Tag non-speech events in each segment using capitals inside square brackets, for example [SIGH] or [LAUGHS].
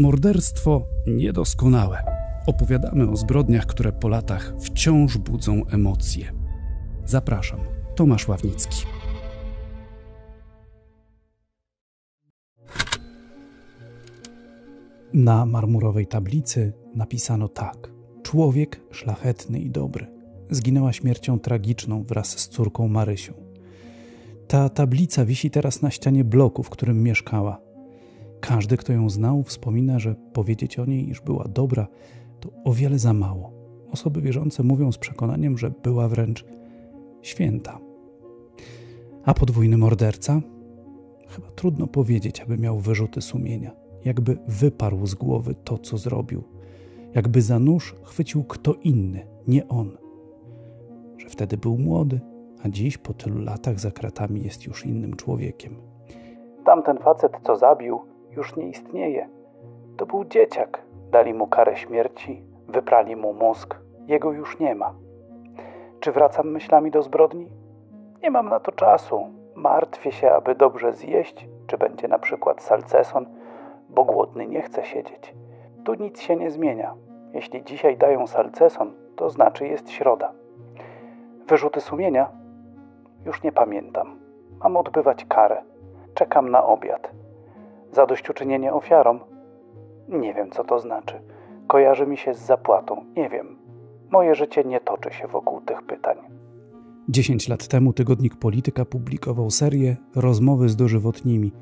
Morderstwo niedoskonałe. Opowiadamy o zbrodniach, które po latach wciąż budzą emocje. Zapraszam, Tomasz Ławnicki. Na marmurowej tablicy napisano tak: Człowiek szlachetny i dobry. Zginęła śmiercią tragiczną wraz z córką Marysią. Ta tablica wisi teraz na ścianie bloku, w którym mieszkała. Każdy, kto ją znał, wspomina, że powiedzieć o niej, iż była dobra, to o wiele za mało. Osoby wierzące mówią z przekonaniem, że była wręcz święta. A podwójny morderca? Chyba trudno powiedzieć, aby miał wyrzuty sumienia, jakby wyparł z głowy to, co zrobił, jakby za nóż chwycił kto inny, nie on. Że wtedy był młody, a dziś po tylu latach za kratami jest już innym człowiekiem. Tamten facet, co zabił, już nie istnieje. To był dzieciak. Dali mu karę śmierci, wyprali mu mózg. Jego już nie ma. Czy wracam myślami do zbrodni? Nie mam na to czasu. Martwię się, aby dobrze zjeść, czy będzie na przykład salceson, bo głodny nie chce siedzieć. Tu nic się nie zmienia. Jeśli dzisiaj dają salceson, to znaczy jest środa. Wyrzuty sumienia? Już nie pamiętam. Mam odbywać karę. Czekam na obiad. Zadośćuczynienie ofiarom? Nie wiem, co to znaczy. Kojarzy mi się z zapłatą. Nie wiem. Moje życie nie toczy się wokół tych pytań. Dziesięć lat temu tygodnik Polityka publikował serię Rozmowy z dożywotnimi.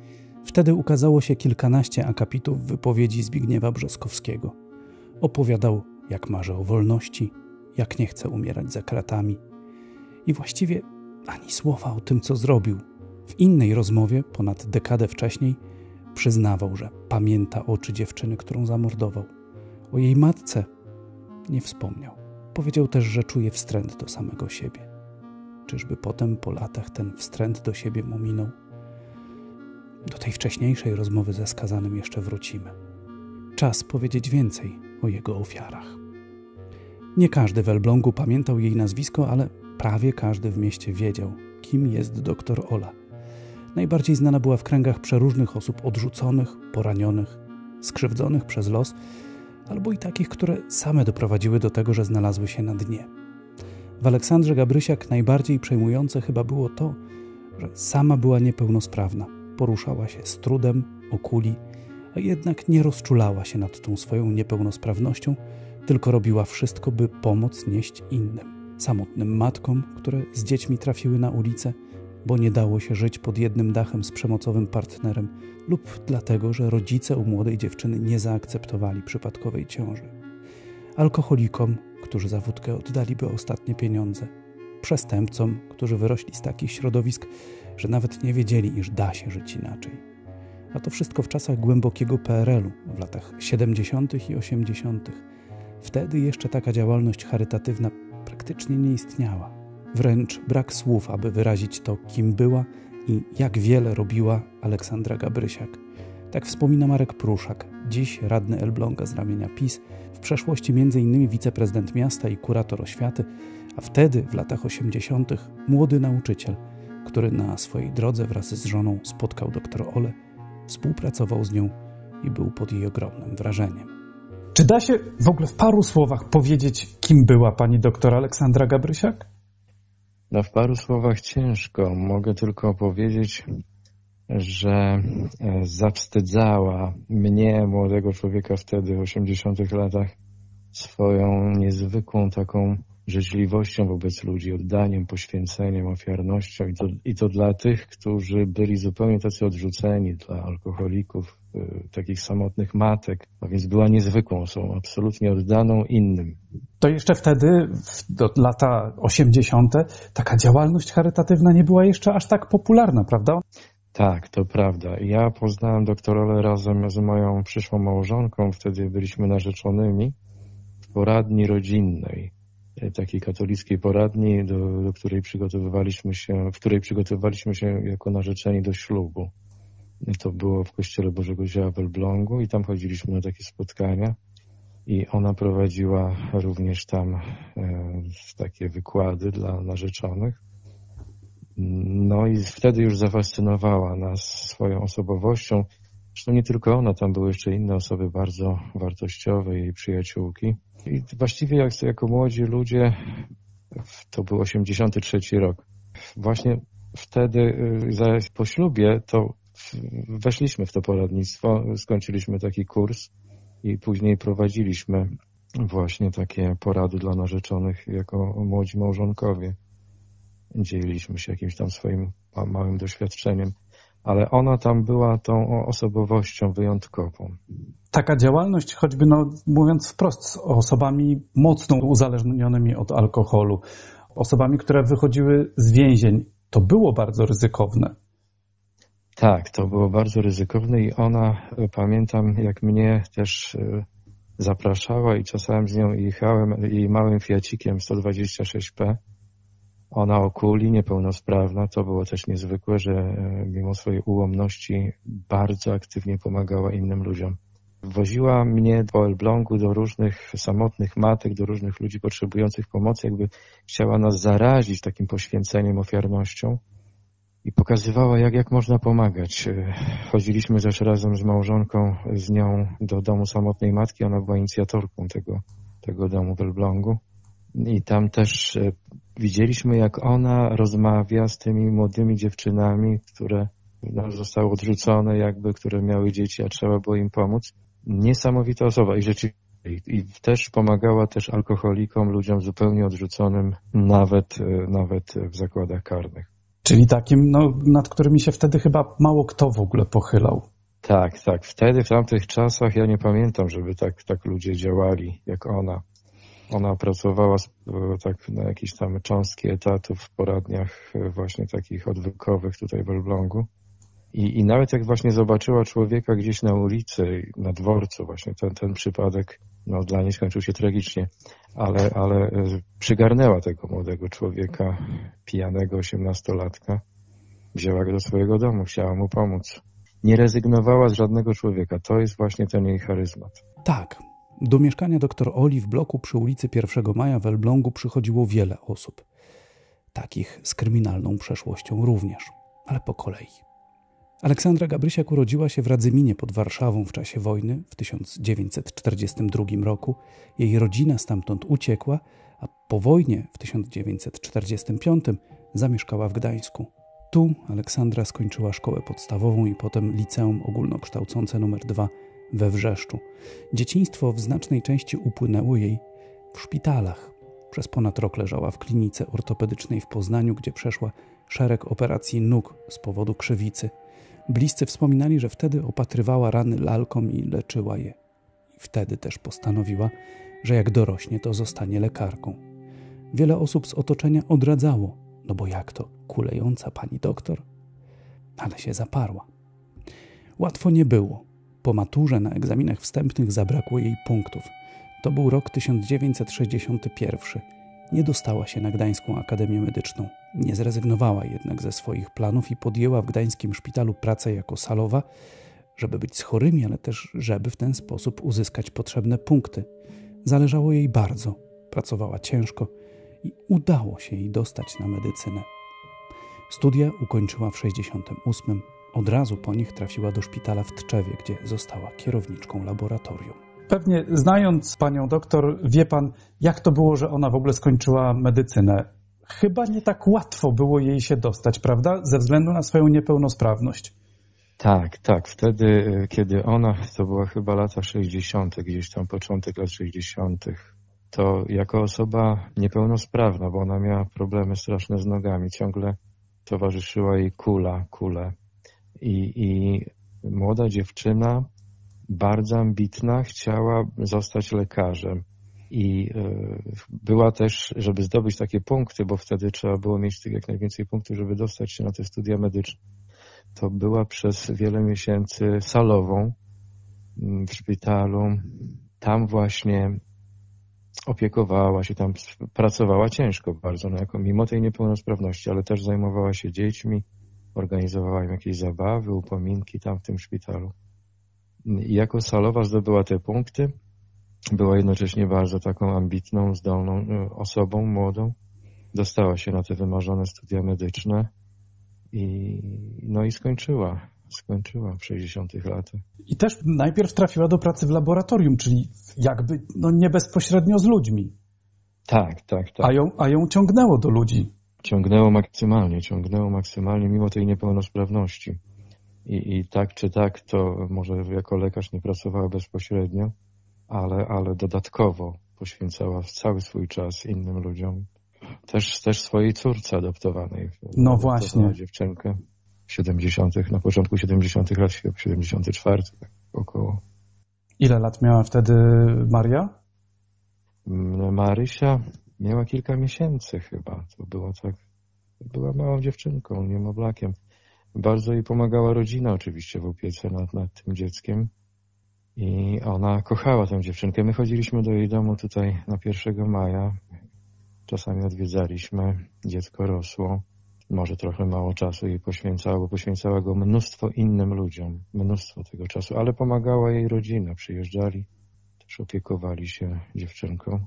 Wtedy ukazało się kilkanaście akapitów wypowiedzi Zbigniewa Brzoskowskiego. Opowiadał, jak marzy o wolności, jak nie chce umierać za kratami. I właściwie ani słowa o tym, co zrobił. W innej rozmowie, ponad dekadę wcześniej, przyznawał, że pamięta oczy dziewczyny, którą zamordował. O jej matce nie wspomniał. Powiedział też, że czuje wstręt do samego siebie. Czyżby potem, po latach, ten wstręt do siebie mu minął? Do tej wcześniejszej rozmowy ze skazanym jeszcze wrócimy. Czas powiedzieć więcej o jego ofiarach. Nie każdy w Elblągu pamiętał jej nazwisko, ale prawie każdy w mieście wiedział, kim jest doktor Ola. Najbardziej znana była w kręgach przeróżnych osób odrzuconych, poranionych, skrzywdzonych przez los, albo i takich, które same doprowadziły do tego, że znalazły się na dnie. W Aleksandrze Gabrysiak najbardziej przejmujące chyba było to, że sama była niepełnosprawna, poruszała się z trudem, okuli, a jednak nie rozczulała się nad tą swoją niepełnosprawnością, tylko robiła wszystko, by pomoc nieść innym, samotnym matkom, które z dziećmi trafiły na ulicę, bo nie dało się żyć pod jednym dachem z przemocowym partnerem, lub dlatego, że rodzice u młodej dziewczyny nie zaakceptowali przypadkowej ciąży. Alkoholikom, którzy za wódkę oddaliby ostatnie pieniądze, przestępcom, którzy wyrośli z takich środowisk, że nawet nie wiedzieli, iż da się żyć inaczej. A to wszystko w czasach głębokiego PRL-u, w latach 70. i 80. Wtedy jeszcze taka działalność charytatywna praktycznie nie istniała. Wręcz brak słów, aby wyrazić to, kim była i jak wiele robiła Aleksandra Gabrysiak. Tak wspomina Marek Pruszak, dziś radny Elbląga z ramienia PiS, w przeszłości m.in. wiceprezydent miasta i kurator oświaty, a wtedy, w latach 80., młody nauczyciel, który na swojej drodze wraz z żoną spotkał dr Ole, współpracował z nią i był pod jej ogromnym wrażeniem. Czy da się w ogóle w paru słowach powiedzieć, kim była pani doktor Aleksandra Gabrysiak? No w paru słowach ciężko. Mogę tylko powiedzieć, że e, zawstydzała mnie, młodego człowieka wtedy w 80 latach, swoją niezwykłą taką życzliwością wobec ludzi, oddaniem, poświęceniem, ofiarnością i to, i to dla tych, którzy byli zupełnie tacy odrzuceni, dla alkoholików, takich samotnych matek, a więc była niezwykłą osobą, absolutnie oddaną innym. To jeszcze wtedy, do lata 80., taka działalność charytatywna nie była jeszcze aż tak popularna, prawda? Tak, to prawda. Ja poznałem doktorolę razem z moją przyszłą małżonką, wtedy byliśmy narzeczonymi w poradni rodzinnej takiej katolickiej poradni, do, do, której przygotowywaliśmy się, w której przygotowywaliśmy się jako narzeczeni do ślubu. To było w Kościele Bożego Dzieła w Elblągu i tam chodziliśmy na takie spotkania i ona prowadziła również tam e, takie wykłady dla narzeczonych. No i wtedy już zafascynowała nas swoją osobowością. Zresztą nie tylko ona, tam były jeszcze inne osoby bardzo wartościowe, jej przyjaciółki. I właściwie jak, jako młodzi ludzie, to był 83 rok. Właśnie wtedy, y, po ślubie, to weszliśmy w to poradnictwo, skończyliśmy taki kurs i później prowadziliśmy właśnie takie porady dla narzeczonych jako młodzi małżonkowie. Dzieliliśmy się jakimś tam swoim małym doświadczeniem, ale ona tam była tą osobowością wyjątkową. Taka działalność, choćby no, mówiąc wprost, z osobami mocno uzależnionymi od alkoholu, osobami, które wychodziły z więzień, to było bardzo ryzykowne. Tak, to było bardzo ryzykowne i ona, pamiętam, jak mnie też e, zapraszała i czasem z nią jechałem jej małym Fiacikiem 126P. Ona o kuli, niepełnosprawna, to było też niezwykłe, że e, mimo swojej ułomności bardzo aktywnie pomagała innym ludziom. Woziła mnie po Elblągu do różnych samotnych matek, do różnych ludzi potrzebujących pomocy, jakby chciała nas zarazić takim poświęceniem, ofiarnością i pokazywała, jak, jak można pomagać. E, chodziliśmy też razem z małżonką, z nią do domu samotnej matki. Ona była inicjatorką tego, tego domu w Elblągu. I tam też e, widzieliśmy, jak ona rozmawia z tymi młodymi dziewczynami, które no, zostały odrzucone, jakby, które miały dzieci, a trzeba było im pomóc. Niesamowita osoba i rzeczywiście i też pomagała też alkoholikom, ludziom zupełnie odrzuconym, nawet, e, nawet w zakładach karnych. Czyli takim, no, nad którymi się wtedy chyba mało kto w ogóle pochylał. Tak, tak. Wtedy, w tamtych czasach ja nie pamiętam, żeby tak, tak ludzie działali jak ona. Ona pracowała tak na jakieś tam cząstki etatów w poradniach e, właśnie takich odwykowych tutaj w Elblągu. I, I nawet jak właśnie zobaczyła człowieka gdzieś na ulicy, na dworcu, właśnie ten, ten przypadek no, dla niej skończył się tragicznie, ale, ale e, przygarnęła tego młodego człowieka, pijanego osiemnastolatka, wzięła go do swojego domu, chciała mu pomóc. Nie rezygnowała z żadnego człowieka. To jest właśnie ten jej charyzmat. Tak. Do mieszkania dr Oli w bloku przy ulicy 1 Maja w Elblągu przychodziło wiele osób. Takich z kryminalną przeszłością również, ale po kolei. Aleksandra Gabrysiak urodziła się w Radzyminie pod Warszawą w czasie wojny w 1942 roku. Jej rodzina stamtąd uciekła, a po wojnie w 1945 zamieszkała w Gdańsku. Tu Aleksandra skończyła szkołę podstawową i potem liceum ogólnokształcące nr 2 we Wrzeszczu. Dzieciństwo w znacznej części upłynęło jej w szpitalach. Przez ponad rok leżała w klinice ortopedycznej w Poznaniu, gdzie przeszła szereg operacji nóg z powodu krzywicy – Bliscy wspominali, że wtedy opatrywała rany lalką i leczyła je. Wtedy też postanowiła, że jak dorośnie, to zostanie lekarką. Wiele osób z otoczenia odradzało, no bo jak to, kulejąca pani doktor? Ale się zaparła. Łatwo nie było. Po maturze na egzaminach wstępnych zabrakło jej punktów. To był rok 1961. Nie dostała się na Gdańską Akademię Medyczną. Nie zrezygnowała jednak ze swoich planów i podjęła w gdańskim szpitalu pracę jako salowa, żeby być z chorymi, ale też żeby w ten sposób uzyskać potrzebne punkty. Zależało jej bardzo, pracowała ciężko i udało się jej dostać na medycynę. Studia ukończyła w 68. Od razu po nich trafiła do szpitala w Tczewie, gdzie została kierowniczką laboratorium. Pewnie znając panią doktor, wie pan, jak to było, że ona w ogóle skończyła medycynę chyba nie tak łatwo było jej się dostać, prawda? Ze względu na swoją niepełnosprawność. Tak, tak. Wtedy, e, kiedy ona, to była chyba lata 60., gdzieś tam początek lat 60., to jako osoba niepełnosprawna, bo ona miała problemy straszne z nogami, ciągle towarzyszyła jej kula, kule. I, I młoda dziewczyna, bardzo ambitna, chciała zostać lekarzem. I e, była też, żeby zdobyć takie punkty, bo wtedy trzeba było mieć tych jak najwięcej punktów, żeby dostać się na te studia medyczne, to była przez wiele miesięcy salową mm, w szpitalu. Tam właśnie opiekowała się, tam pracowała ciężko bardzo, no jako, mimo tej niepełnosprawności, ale też zajmowała się dziećmi, organizowała im jakieś zabawy, upominki tam w tym szpitalu. I jako salowa zdobyła te punkty była jednocześnie bardzo taką ambitną, zdolną e, osobą, młodą. Dostała się na te wymarzone studia medyczne i, no i skończyła. skończyła w 60 latach. I też najpierw trafiła do pracy w laboratorium, czyli jakby no nie bezpośrednio z ludźmi. Tak, tak, tak. A ją, a ją ciągnęło do ludzi. Ciągnęło maksymalnie, ciągnęło maksymalnie mimo tej niepełnosprawności. I, I tak czy tak, to może jako lekarz nie pracowała bezpośrednio, ale, ale dodatkowo poświęcała cały swój czas innym ludziom. Też, też swojej córce adoptowanej. No właśnie. Dziewczynkę w 70., na początku 70. lat, 74 tak około. Ile lat miała wtedy Maria? Mm, Marysia miała kilka miesięcy chyba. To było tak, była małą dziewczynką, niemowlakiem. Bardzo jej pomagała rodzina oczywiście w opiece nad, nad tym dzieckiem. I ona kochała tę dziewczynkę. My chodziliśmy do jej domu tutaj na 1 maja. Czasami odwiedzaliśmy. Dziecko rosło. Może trochę mało czasu jej poświęcała, bo poświęcała go mnóstwo innym ludziom. Mnóstwo tego czasu. Ale pomagała jej rodzina. Przyjeżdżali, też opiekowali się dziewczynką,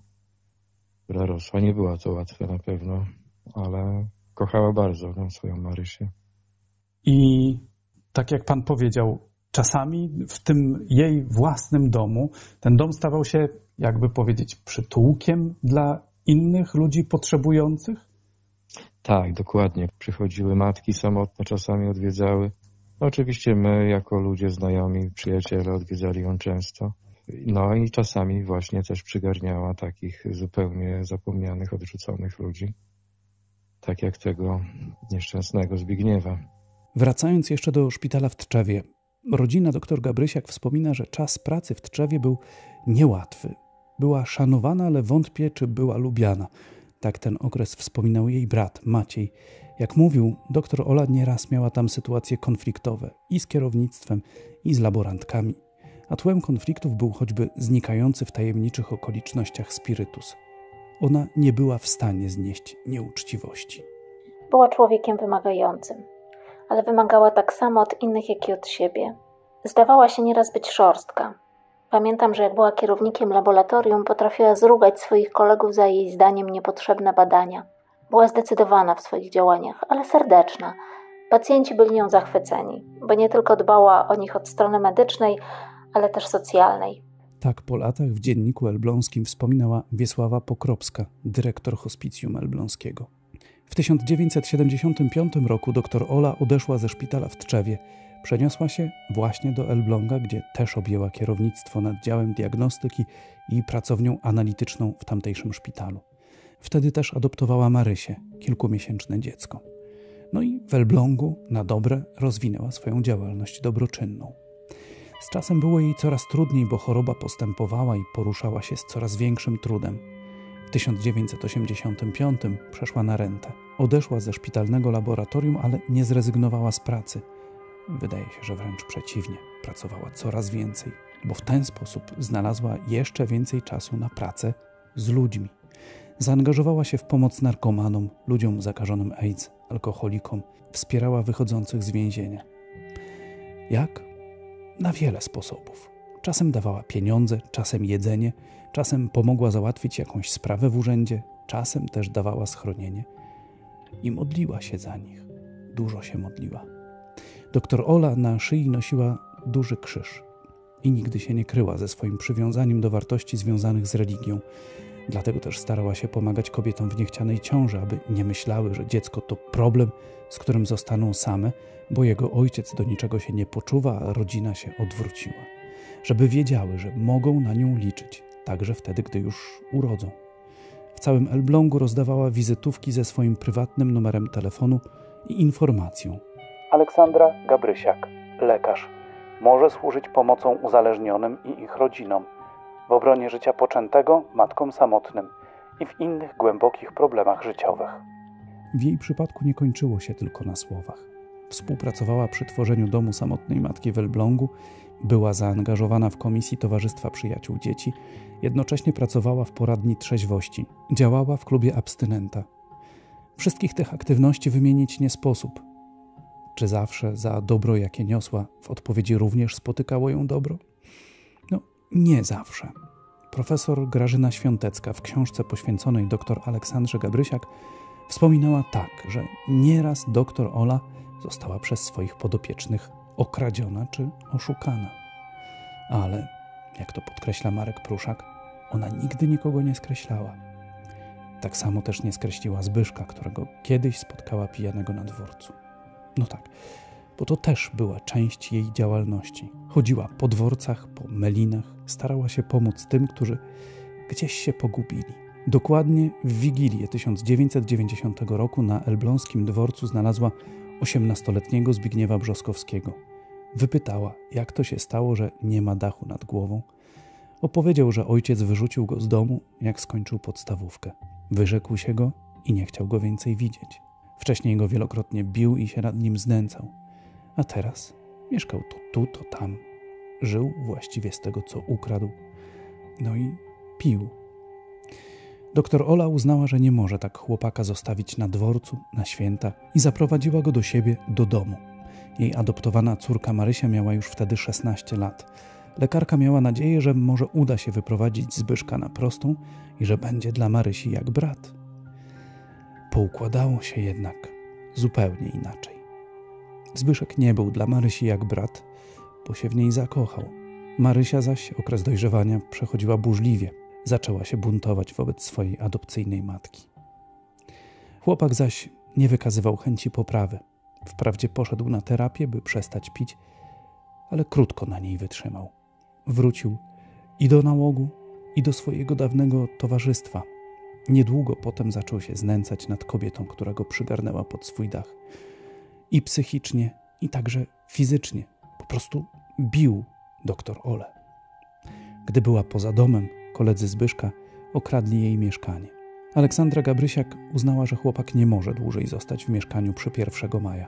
która rosła. Nie była to łatwe na pewno, ale kochała bardzo swoją Marysię. I tak jak pan powiedział, czasami w tym jej własnym domu ten dom stawał się, jakby powiedzieć, przytułkiem dla innych ludzi potrzebujących? Tak, dokładnie. Przychodziły matki samotne, czasami odwiedzały. Oczywiście my, jako ludzie znajomi, przyjaciele, odwiedzali ją często. No i czasami właśnie też przygarniała takich zupełnie zapomnianych, odrzuconych ludzi. Tak jak tego nieszczęsnego Zbigniewa. Wracając jeszcze do szpitala w Tczewie, rodzina dr Gabrysiak wspomina, że czas pracy w Tczewie był niełatwy. Była szanowana, ale wątpię, czy była lubiana. Tak ten okres wspominał jej brat Maciej. Jak mówił, doktor Ola nieraz miała tam sytuacje konfliktowe i z kierownictwem, i z laborantkami. A tłem konfliktów był choćby znikający w tajemniczych okolicznościach spirytus. Ona nie była w stanie znieść nieuczciwości. Była człowiekiem wymagającym ale wymagała tak samo od innych, jak i od siebie. Zdawała się nieraz być szorstka. Pamiętam, że jak była kierownikiem laboratorium, potrafiła zrugać swoich kolegów za jej zdaniem niepotrzebne badania. Była zdecydowana w swoich działaniach, ale serdeczna. Pacjenci byli nią zachwyceni, bo nie tylko dbała o nich od strony medycznej, ale też socjalnej. Tak po latach w dzienniku elbląskim wspominała Wiesława Pokropska, dyrektor hospicjum elbląskiego. W 1975 roku dr Ola odeszła ze szpitala w Tczewie. Przeniosła się właśnie do Elbląga, gdzie też objęła kierownictwo nad działem diagnostyki i pracownią analityczną w tamtejszym szpitalu. Wtedy też adoptowała Marysię, kilkumiesięczne dziecko. No i w Elblągu na dobre rozwinęła swoją działalność dobroczynną. Z czasem było jej coraz trudniej, bo choroba postępowała i poruszała się z coraz większym trudem. W 1985 przeszła na rentę. Odeszła ze szpitalnego laboratorium, ale nie zrezygnowała z pracy. Wydaje się, że wręcz przeciwnie, pracowała coraz więcej, bo w ten sposób znalazła jeszcze więcej czasu na pracę z ludźmi. Zaangażowała się w pomoc narkomanom, ludziom zakażonym AIDS, alkoholikom, wspierała wychodzących z więzienia. Jak? Na wiele sposobów. Czasem dawała pieniądze, czasem jedzenie, czasem pomogła załatwić jakąś sprawę w urzędzie, czasem też dawała schronienie i modliła się za nich. Dużo się modliła. Doktor Ola na szyi nosiła duży krzyż i nigdy się nie kryła ze swoim przywiązaniem do wartości związanych z religią. Dlatego też starała się pomagać kobietom w niechcianej ciąży, aby nie myślały, że dziecko to problem, z którym zostaną same, bo jego ojciec do niczego się nie poczuwa, a rodzina się odwróciła. Żeby wiedziały, że mogą na nią liczyć, także wtedy, gdy już urodzą. W całym Elblągu rozdawała wizytówki ze swoim prywatnym numerem telefonu i informacją. Aleksandra Gabrysiak, lekarz, może służyć pomocą uzależnionym i ich rodzinom w obronie życia poczętego, matkom samotnym i w innych głębokich problemach życiowych. W jej przypadku nie kończyło się tylko na słowach. Współpracowała przy tworzeniu domu samotnej matki w Elblągu, była zaangażowana w komisji Towarzystwa Przyjaciół Dzieci, jednocześnie pracowała w poradni trzeźwości, działała w klubie abstynenta. Wszystkich tych aktywności wymienić nie sposób. Czy zawsze za dobro, jakie niosła, w odpowiedzi również spotykało ją dobro? No, nie zawsze. Profesor Grażyna Świątecka w książce poświęconej dr Aleksandrze Gabrysiak wspominała tak, że nieraz doktor Ola została przez swoich podopiecznych okradziona czy oszukana. Ale, jak to podkreśla Marek Pruszak, ona nigdy nikogo nie skreślała. Tak samo też nie skreśliła Zbyszka, którego kiedyś spotkała pijanego na dworcu. No tak, bo to też była część jej działalności. Chodziła po dworcach, po melinach, starała się pomóc tym, którzy gdzieś się pogubili. Dokładnie w Wigilię 1990 roku na elbląskim dworcu znalazła 18-letniego Zbigniewa Brzoskowskiego. Wypytała, jak to się stało, że nie ma dachu nad głową. Opowiedział, że ojciec wyrzucił go z domu, jak skończył podstawówkę. Wyrzekł się go i nie chciał go więcej widzieć. Wcześniej go wielokrotnie bił i się nad nim znęcał. A teraz mieszkał to tu, to tam. Żył właściwie z tego, co ukradł. No i pił. Doktor Ola uznała, że nie może tak chłopaka zostawić na dworcu, na święta i zaprowadziła go do siebie, do domu. Jej adoptowana córka Marysia miała już wtedy 16 lat. Lekarka miała nadzieję, że może uda się wyprowadzić Zbyszka na prostą i że będzie dla Marysi jak brat. Poukładało się jednak zupełnie inaczej. Zbyszek nie był dla Marysi jak brat, bo się w niej zakochał. Marysia zaś okres dojrzewania przechodziła burzliwie. Zaczęła się buntować wobec swojej adopcyjnej matki. Chłopak zaś nie wykazywał chęci poprawy. Wprawdzie poszedł na terapię, by przestać pić, ale krótko na niej wytrzymał. Wrócił i do nałogu, i do swojego dawnego towarzystwa. Niedługo potem zaczął się znęcać nad kobietą, która go przygarnęła pod swój dach. I psychicznie, i także fizycznie. Po prostu bił doktor Ole. Gdy była poza domem, koledzy Zbyszka okradli jej mieszkanie. Aleksandra Gabrysiak uznała, że chłopak nie może dłużej zostać w mieszkaniu przy 1 maja,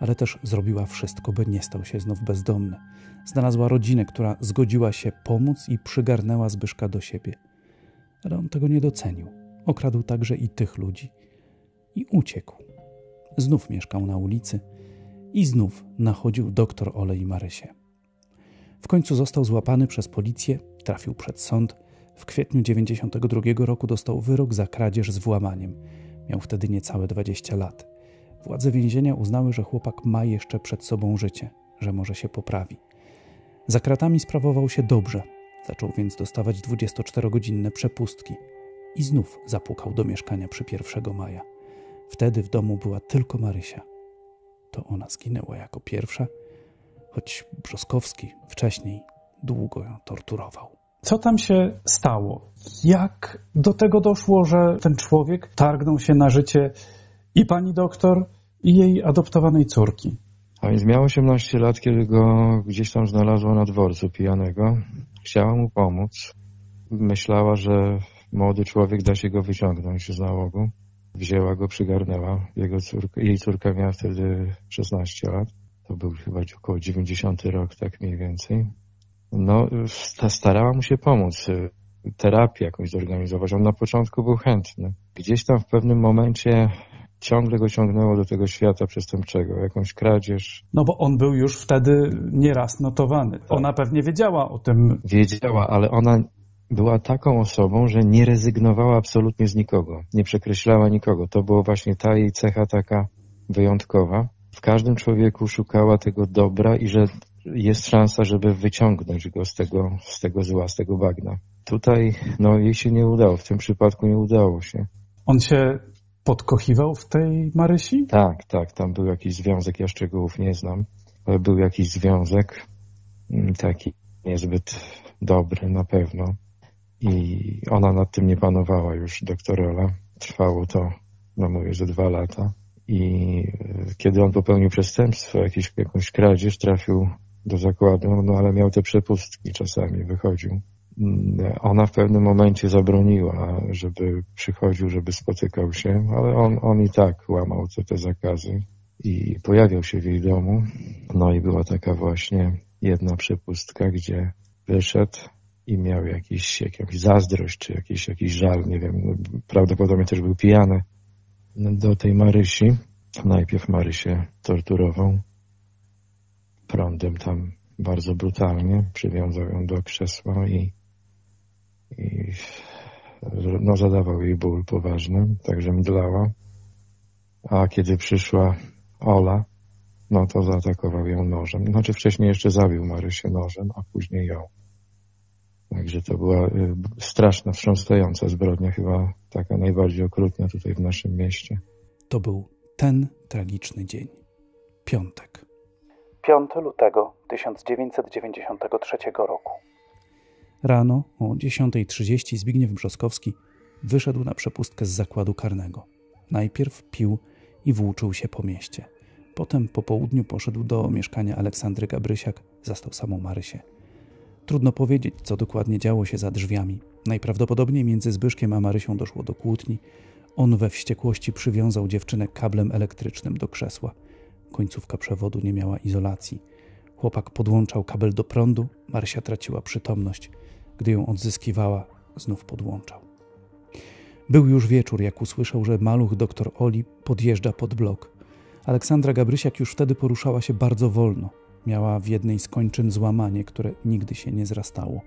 ale też zrobiła wszystko, by nie stał się znów bezdomny. Znalazła rodzinę, która zgodziła się pomóc i przygarnęła Zbyszka do siebie. Ale on tego nie docenił. Okradł także i tych ludzi. I uciekł. Znów mieszkał na ulicy i znów nachodził doktor Olej Marysie. W końcu został złapany przez policję, trafił przed sąd. W kwietniu 92 roku dostał wyrok za kradzież z włamaniem. Miał wtedy niecałe 20 lat. Władze więzienia uznały, że chłopak ma jeszcze przed sobą życie, że może się poprawi. Za kratami sprawował się dobrze, zaczął więc dostawać 24-godzinne przepustki i znów zapukał do mieszkania przy 1 maja. Wtedy w domu była tylko Marysia. To ona zginęła jako pierwsza, choć Brzoskowski wcześniej długo ją torturował. Co tam się stało? Jak do tego doszło, że ten człowiek targnął się na życie i pani doktor, i jej adoptowanej córki? A więc miał 18 lat, kiedy go gdzieś tam znalazła na dworcu pijanego. Chciała mu pomóc. Myślała, że młody człowiek da się go wyciągnąć z nałogu. Wzięła go, przygarnęła. Jego córka, jej córka miała wtedy 16 lat. To był chyba około 90 rok, tak mniej więcej. No, starała mu się pomóc, terapię jakąś zorganizować. On na początku był chętny. Gdzieś tam w pewnym momencie ciągle go ciągnęło do tego świata przestępczego, jakąś kradzież. No bo on był już wtedy nieraz notowany. Tak. Ona pewnie wiedziała o tym. Wiedziała, ale ona była taką osobą, że nie rezygnowała absolutnie z nikogo, nie przekreślała nikogo. To była właśnie ta jej cecha taka wyjątkowa. W każdym człowieku szukała tego dobra i że jest szansa, żeby wyciągnąć go z tego, z tego zła, z tego bagna. Tutaj no, jej się nie udało, w tym przypadku nie udało się. On się podkochiwał w tej Marysi? Tak, tak, tam był jakiś związek, ja szczegółów nie znam, ale był jakiś związek mm, taki niezbyt dobry na pewno i ona nad tym nie panowała już, doktorola. Trwało to, no mówię, że dwa lata i e, kiedy on popełnił przestępstwo, jakiś, jakąś kradzież, trafił do zakładu, no ale miał te przepustki czasami, wychodził. Mm, ona w pewnym momencie zabroniła, żeby przychodził, żeby spotykał się, ale on, on i tak łamał te, te zakazy i pojawiał się w jej domu. No i była taka właśnie jedna przepustka, gdzie wyszedł i miał jakiś, jakąś zazdrość, czy jakiś, jakiś żal, nie wiem, prawdopodobnie też był pijany do tej Marysi. Najpierw Marysię torturował prądem tam bardzo brutalnie, przywiązał ją do krzesła i i no, zadawał jej ból poważny, także mdlała. A kiedy przyszła Ola, no to zaatakował ją nożem. Znaczy wcześniej jeszcze zabił Marysię nożem, a później ją. Także to była y, straszna, wstrząsająca zbrodnia, chyba taka najbardziej okrutna tutaj w naszym mieście. To był ten tragiczny dzień. Piątek. 5 lutego 1993 roku. Rano o 10.30 Zbigniew Brzoskowski wyszedł na przepustkę z zakładu karnego. Najpierw pił i włóczył się po mieście. Potem po południu poszedł do mieszkania Aleksandry Gabrysiak, zastał samą Marysię. Trudno powiedzieć, co dokładnie działo się za drzwiami. Najprawdopodobniej między Zbyszkiem a Marysią doszło do kłótni. On we wściekłości przywiązał dziewczynę kablem elektrycznym do krzesła. Końcówka przewodu nie miała izolacji. Chłopak podłączał kabel do prądu, Marysia traciła przytomność. Gdy ją odzyskiwała, znów podłączał. Był już wieczór, jak usłyszał, że maluch doktor Oli podjeżdża pod blok. Aleksandra Gabrysiak już wtedy poruszała się bardzo wolno. Miała w jednej z kończyn złamanie, które nigdy się nie zrastało.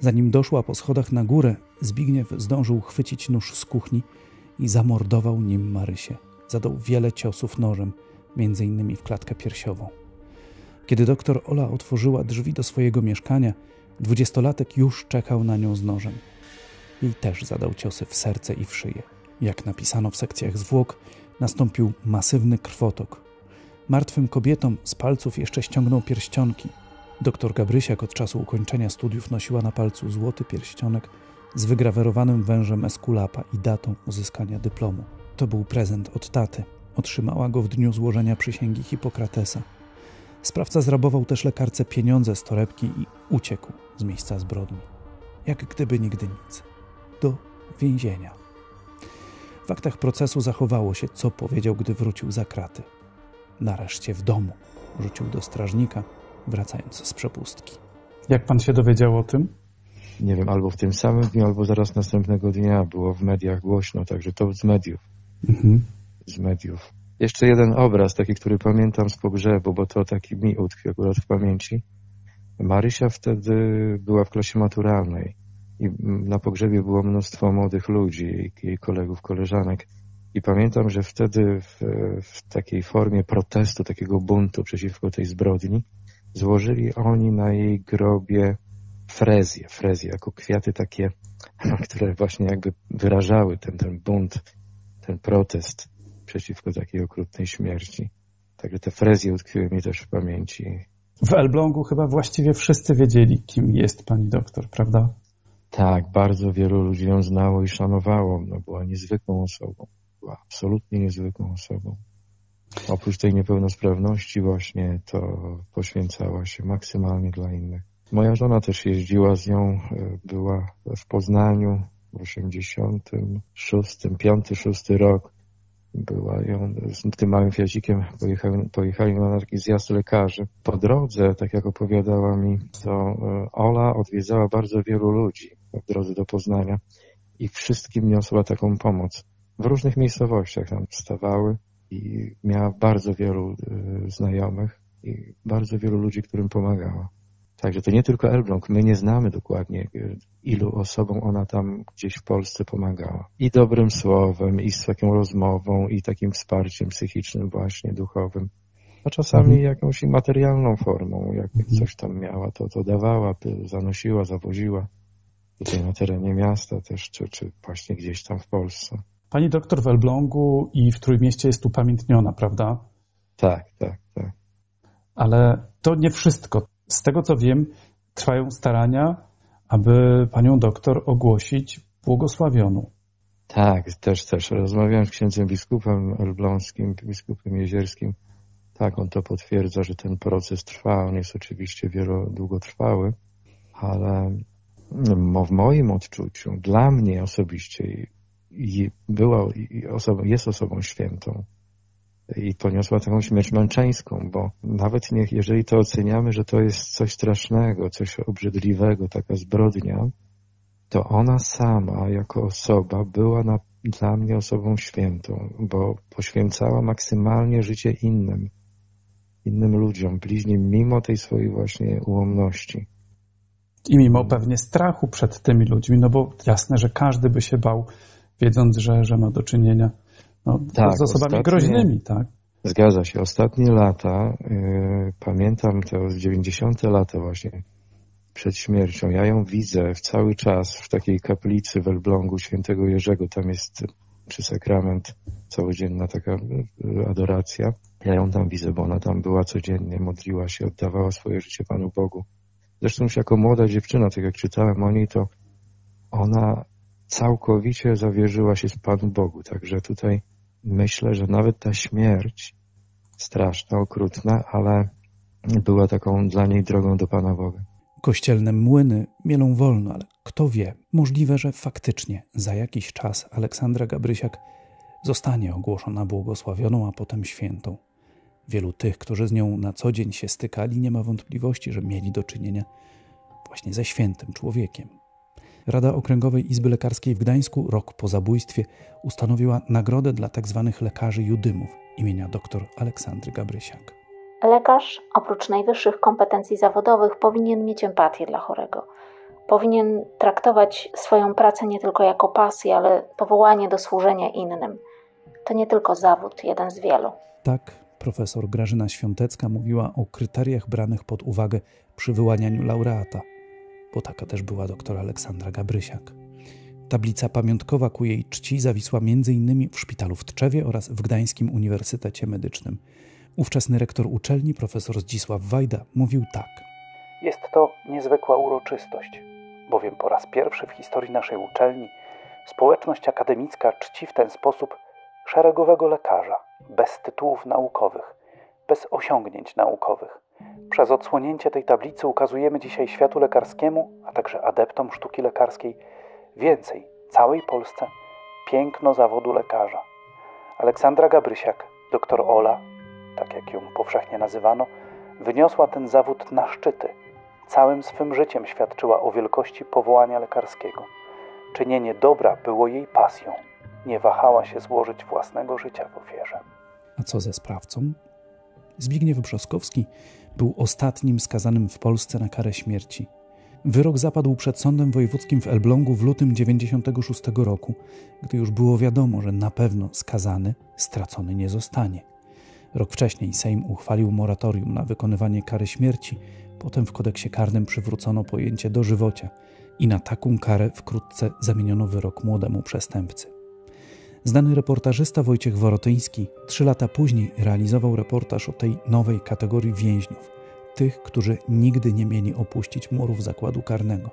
Zanim doszła po schodach na górę, Zbigniew zdążył chwycić nóż z kuchni i zamordował nim Marysię. Zadał wiele ciosów nożem, między innymi w klatkę piersiową. Kiedy doktor Ola otworzyła drzwi do swojego mieszkania, dwudziestolatek już czekał na nią z nożem. Jej też zadał ciosy w serce i w szyję. Jak napisano w sekcjach zwłok, nastąpił masywny krwotok. Martwym kobietom z palców jeszcze ściągnął pierścionki. Doktor Gabrysiak od czasu ukończenia studiów nosiła na palcu złoty pierścionek z wygrawerowanym wężem Eskulapa i datą uzyskania dyplomu. To był prezent od taty. Otrzymała go w dniu złożenia przysięgi Hipokratesa. Sprawca zrabował też lekarce pieniądze z torebki i uciekł z miejsca zbrodni. Jak gdyby nigdy nic. Do więzienia. W aktach procesu zachowało się, co powiedział, gdy wrócił za kraty. Nareszcie w domu rzucił do strażnika, wracając z przepustki. Jak pan się dowiedział o tym? Nie wiem, albo w tym samym dniu, albo zaraz następnego dnia było w mediach głośno, także to z mediów. Mhm. Z mediów. Jeszcze jeden obraz, taki, który pamiętam z pogrzebu, bo to taki mi utkwił akurat w pamięci. Marysia wtedy była w klasie maturalnej i na pogrzebie było mnóstwo młodych ludzi, jej kolegów, koleżanek. I pamiętam, że wtedy w, w takiej formie protestu, takiego buntu przeciwko tej zbrodni, złożyli oni na jej grobie frezję, frezję jako kwiaty takie, [LAUGHS] które właśnie jakby wyrażały ten, ten bunt, ten protest przeciwko takiej okrutnej śmierci. Także te frezje utkwiły mi też w pamięci. W Elblągu chyba właściwie wszyscy wiedzieli, kim jest pani doktor, prawda? Tak, bardzo wielu ludzi ją znało i szanowało. No, była niezwykłą osobą. Była absolutnie niezwykłą osobą. Oprócz tej niepełnosprawności właśnie to poświęcała się maksymalnie dla innych. Moja żona też jeździła z nią, e, była w Poznaniu w 86, 5, 6 rok. Była ją z tym małym fiacikiem, pojechali, pojechali na taki zjazd lekarzy. Po drodze, tak jak opowiadała mi, to e, Ola odwiedzała bardzo wielu ludzi w drodze do Poznania i wszystkim niosła taką pomoc. W różnych miejscowościach tam wstawały i miała bardzo wielu e, znajomych i bardzo wielu ludzi, którym pomagała. Także to nie tylko Elbląg. My nie znamy dokładnie, e, ilu osobom ona tam gdzieś w Polsce pomagała. I dobrym słowem, i z taką rozmową, i takim wsparciem psychicznym właśnie, duchowym. A czasami mhm. jakąś materialną formą, jak mhm. coś tam miała, to, to dawała, zanosiła, zawoziła. Tutaj na terenie miasta też, czy, czy właśnie gdzieś tam w Polsce. Pani doktor w Elblągu i w Trójmieście jest upamiętniona, prawda? Tak, tak, tak. Ale to nie wszystko. Z tego co wiem, trwają starania, aby panią doktor ogłosić błogosławioną. Tak, też, też. Rozmawiałem z księdzem biskupem elbląskim, biskupem jezierskim. Tak, on to potwierdza, że ten proces trwa. On jest oczywiście wielodługotrwały, ale w moim odczuciu, dla mnie osobiście była, jest osobą świętą i poniosła taką śmierć męczeńską, bo nawet niech, jeżeli to oceniamy, że to jest coś strasznego, coś obrzydliwego, taka zbrodnia, to ona sama jako osoba była na, dla mnie osobą świętą, bo poświęcała maksymalnie życie innym, innym ludziom, bliźnim, mimo tej swojej właśnie ułomności. I mimo pewnie strachu przed tymi ludźmi, no bo jasne, że każdy by się bał, wiedząc, że, że ma do czynienia no, tak, z osobami groźnymi, tak? Zgadza się. Ostatnie lata, yy, pamiętam to z 90. lata właśnie, przed śmiercią. Ja ją widzę w cały czas w takiej kaplicy w Elblągu świętego Jerzego. Tam jest przy sakrament całodzienna taka yy, adoracja. Ja ją tam widzę, bo ona tam była codziennie, modliła się, oddawała swoje życie Panu Bogu. Zresztą jako młoda dziewczyna, tak jak czytałem o niej, to ona całkowicie zawierzyła się z Panu Bogu. Także tutaj myślę, że nawet ta śmierć, straszna, okrutna, ale była taką dla niej drogą do Pana Boga. Kościelne młyny mielą wolno, ale kto wie, możliwe, że faktycznie za jakiś czas Aleksandra Gabrysiak zostanie ogłoszona błogosławioną, a potem świętą. Wielu tych, którzy z nią na co dzień się stykali, nie ma wątpliwości, że mieli do czynienia właśnie ze świętym człowiekiem. Rada Okręgowej Izby Lekarskiej w Gdańsku rok po zabójstwie ustanowiła nagrodę dla tzw. Tak lekarzy judymów imienia dr Aleksandry Gabrysiak. Lekarz, oprócz najwyższych kompetencji zawodowych, powinien mieć empatię dla chorego. Powinien traktować swoją pracę nie tylko jako pasję, ale powołanie do służenia innym. To nie tylko zawód, jeden z wielu. Tak, profesor Grażyna Świątecka mówiła o kryteriach branych pod uwagę przy wyłanianiu laureata, bo taka też była doktor Aleksandra Gabrysiak. Tablica pamiątkowa ku jej czci zawisła m.in. w szpitalu w Tczewie oraz w Gdańskim Uniwersytecie Medycznym. Ówczesny rektor uczelni, profesor Zdzisław Wajda, mówił tak. Jest to niezwykła uroczystość, bowiem po raz pierwszy w historii naszej uczelni społeczność akademicka czci w ten sposób szeregowego lekarza, bez tytułów naukowych, bez osiągnięć naukowych. Przez odsłonięcie tej tablicy ukazujemy dzisiaj światu lekarskiemu, a także adeptom sztuki lekarskiej, więcej całej Polsce piękno zawodu lekarza. Aleksandra Gabrysiak, doktor Ola, tak jak ją powszechnie nazywano, wyniosła ten zawód na szczyty. Całym swym życiem świadczyła o wielkości powołania lekarskiego. Czynienie dobra było jej pasją nie wahała się złożyć własnego życia w ofierze. A co ze sprawcą? Zbigniew Brzoskowski był ostatnim skazanym w Polsce na karę śmierci. Wyrok zapadł przed sądem wojewódzkim w Elblągu w lutym 96 roku, gdy już było wiadomo, że na pewno skazany stracony nie zostanie. Rok wcześniej Sejm uchwalił moratorium na wykonywanie kary śmierci, potem w kodeksie karnym przywrócono pojęcie dożywocia i na taką karę wkrótce zamieniono wyrok młodemu przestępcy. Znany reportażysta Wojciech Worotyński trzy lata później realizował reportaż o tej nowej kategorii więźniów, tych, którzy nigdy nie mieli opuścić murów zakładu karnego.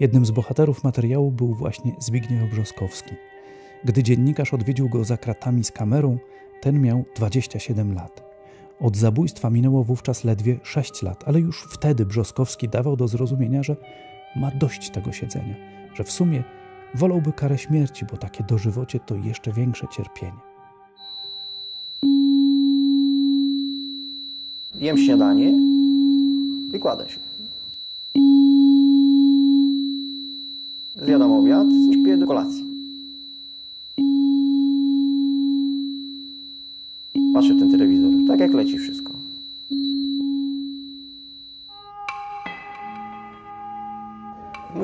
Jednym z bohaterów materiału był właśnie Zbigniew Brzoskowski. Gdy dziennikarz odwiedził go za kratami z kamerą, ten miał 27 lat. Od zabójstwa minęło wówczas ledwie 6 lat, ale już wtedy Brzoskowski dawał do zrozumienia, że ma dość tego siedzenia, że w sumie Wolałby karę śmierci, bo takie dożywocie to jeszcze większe cierpienie. Jem śniadanie i kładę się. Zjadam obiad śpię do kolacji. Patrzę ten telewizor, tak jak leci wszystko.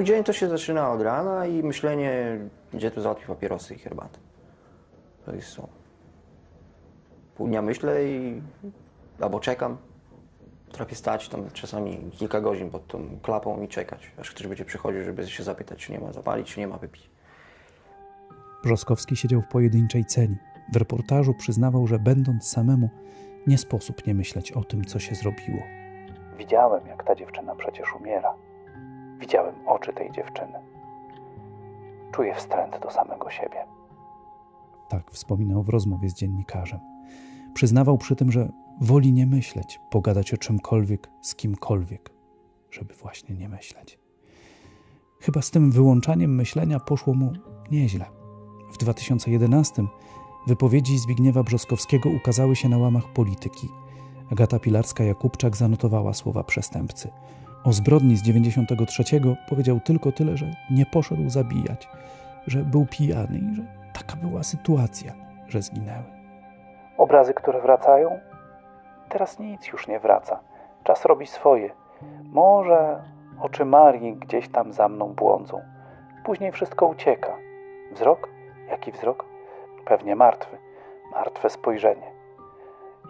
Mój dzień to się zaczyna od rana i myślenie, gdzie tu załatwić papierosy i herbatę. To jest co. Pół dnia myślę i albo czekam. Potrafię stać tam czasami kilka godzin pod tą klapą i czekać, aż ktoś będzie przychodził, żeby się zapytać, czy nie ma zapalić, czy nie ma wypić. Brzoskowski siedział w pojedynczej celi. W reportażu przyznawał, że będąc samemu, nie sposób nie myśleć o tym, co się zrobiło. Widziałem, jak ta dziewczyna przecież umiera. Widziałem oczy tej dziewczyny. Czuję wstręt do samego siebie. Tak wspominał w rozmowie z dziennikarzem. Przyznawał przy tym, że woli nie myśleć, pogadać o czymkolwiek z kimkolwiek, żeby właśnie nie myśleć. Chyba z tym wyłączaniem myślenia poszło mu nieźle. W 2011 wypowiedzi Zbigniewa Brzoskowskiego ukazały się na łamach polityki. Agata Pilarska-Jakubczak zanotowała słowa przestępcy. O zbrodni z 93 powiedział tylko tyle, że nie poszedł zabijać, że był pijany i że taka była sytuacja, że zginęły. Obrazy, które wracają? Teraz nic już nie wraca. Czas robi swoje. Może oczy Marii gdzieś tam za mną błądzą. Później wszystko ucieka. Wzrok? Jaki wzrok? Pewnie martwy. Martwe spojrzenie.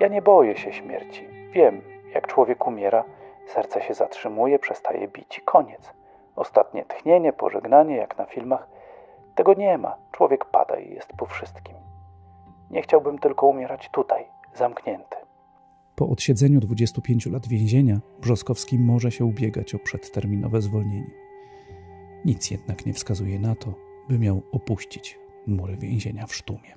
Ja nie boję się śmierci. Wiem, jak człowiek umiera, serce się zatrzymuje, przestaje bić i koniec. Ostatnie tchnienie, pożegnanie, jak na filmach. Tego nie ma. Człowiek pada i jest po wszystkim. Nie chciałbym tylko umierać tutaj, zamknięty. Po odsiedzeniu 25 lat więzienia Brzoskowski może się ubiegać o przedterminowe zwolnienie. Nic jednak nie wskazuje na to, by miał opuścić mury więzienia w Sztumie.